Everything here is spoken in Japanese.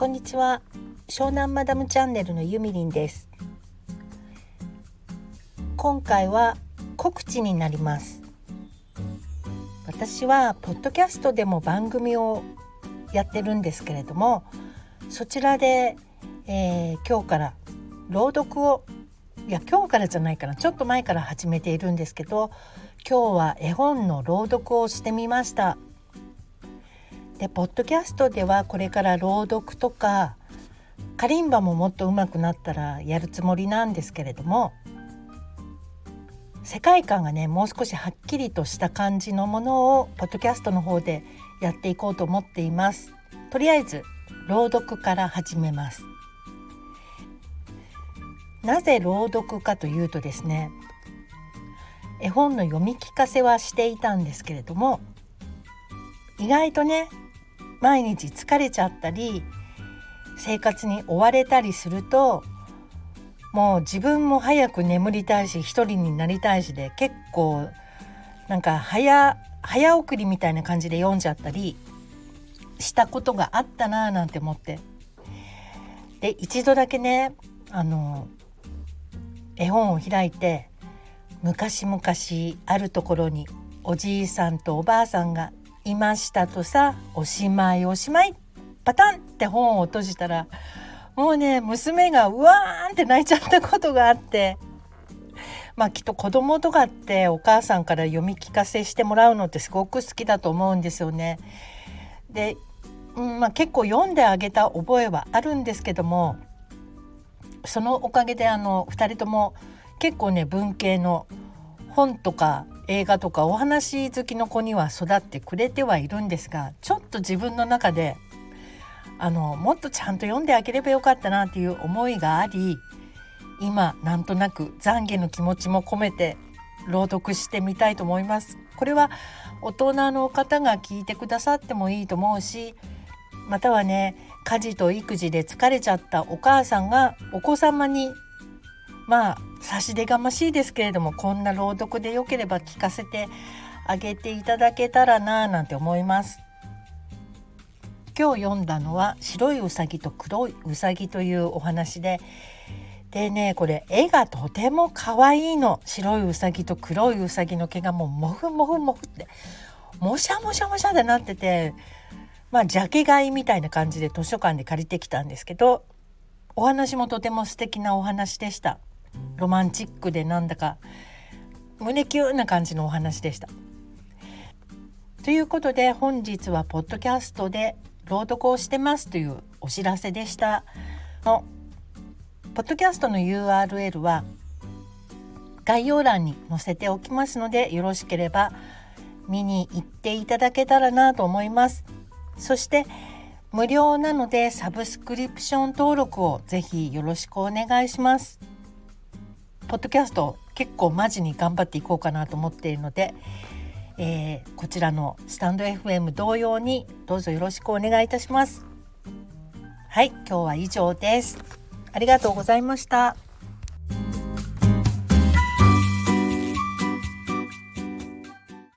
こんにちは。湘南マダムチャンネルのゆみりんです。今回は告知になります。私はポッドキャストでも番組をやってるんですけれどもそちらで、えー、今日から朗読をいや今日からじゃないかな。ちょっと前から始めているんですけど今日は絵本の朗読をしてみました。でポッドキャストではこれから朗読とかカリンバももっと上手くなったらやるつもりなんですけれども世界観がねもう少しはっきりとした感じのものをポッドキャストの方でやっていこうと思っています。とりあえず朗読から始めます。なぜ朗読かというとですね絵本の読み聞かせはしていたんですけれども意外とね毎日疲れちゃったり生活に追われたりするともう自分も早く眠りたいし一人になりたいしで結構なんか早早送りみたいな感じで読んじゃったりしたことがあったなぁなんて思って。で一度だけねあの絵本を開いて昔々あるところにおじいさんとおばあさんがいましたとさおしまいおしまいパタンって本を閉じたらもうね娘がうわーんって泣いちゃったことがあってまあきっと子供とかってお母さんから読み聞かせしてもらうのってすごく好きだと思うんですよね。で、うんまあ、結構読んであげた覚えはあるんですけどもそのおかげであの2人とも結構ね文系の本とか映画とかお話好きの子には育ってくれてはいるんですがちょっと自分の中であのもっとちゃんと読んであげればよかったなっていう思いがあり今なんとなく懺悔の気持ちも込めて朗読してみたいと思います。これは大人の方が聞いてくださってもいいと思うしまたはね家事と育児で疲れちゃったお母さんがお子様にまあ差し出がましいですけれどもこんな朗読でよければ聞かせてあげていただけたらななんて思います。今日読んだのは白いうさぎと黒いうさぎというお話ででねこれ絵がとても可愛いの白いうさぎと黒いうさぎの毛がもうモフモフモフってもしゃもしゃもしゃでなっててまあジャケ買いみたいな感じで図書館で借りてきたんですけどお話もとても素敵なお話でした。ロマンチックでなんだか胸キュンな感じのお話でした。ということで本日はポッドキャストで朗読をしてますというお知らせでした。のポッドキャストの URL は概要欄に載せておきますのでよろしければ見に行っていただけたらなと思います。そして無料なのでサブスクリプション登録をぜひよろしくお願いします。ポッドキャスト結構マジに頑張っていこうかなと思っているので、えー、こちらのスタンド FM 同様にどうぞよろしくお願いいたします。はい、今日は以上です。ありがとうございました。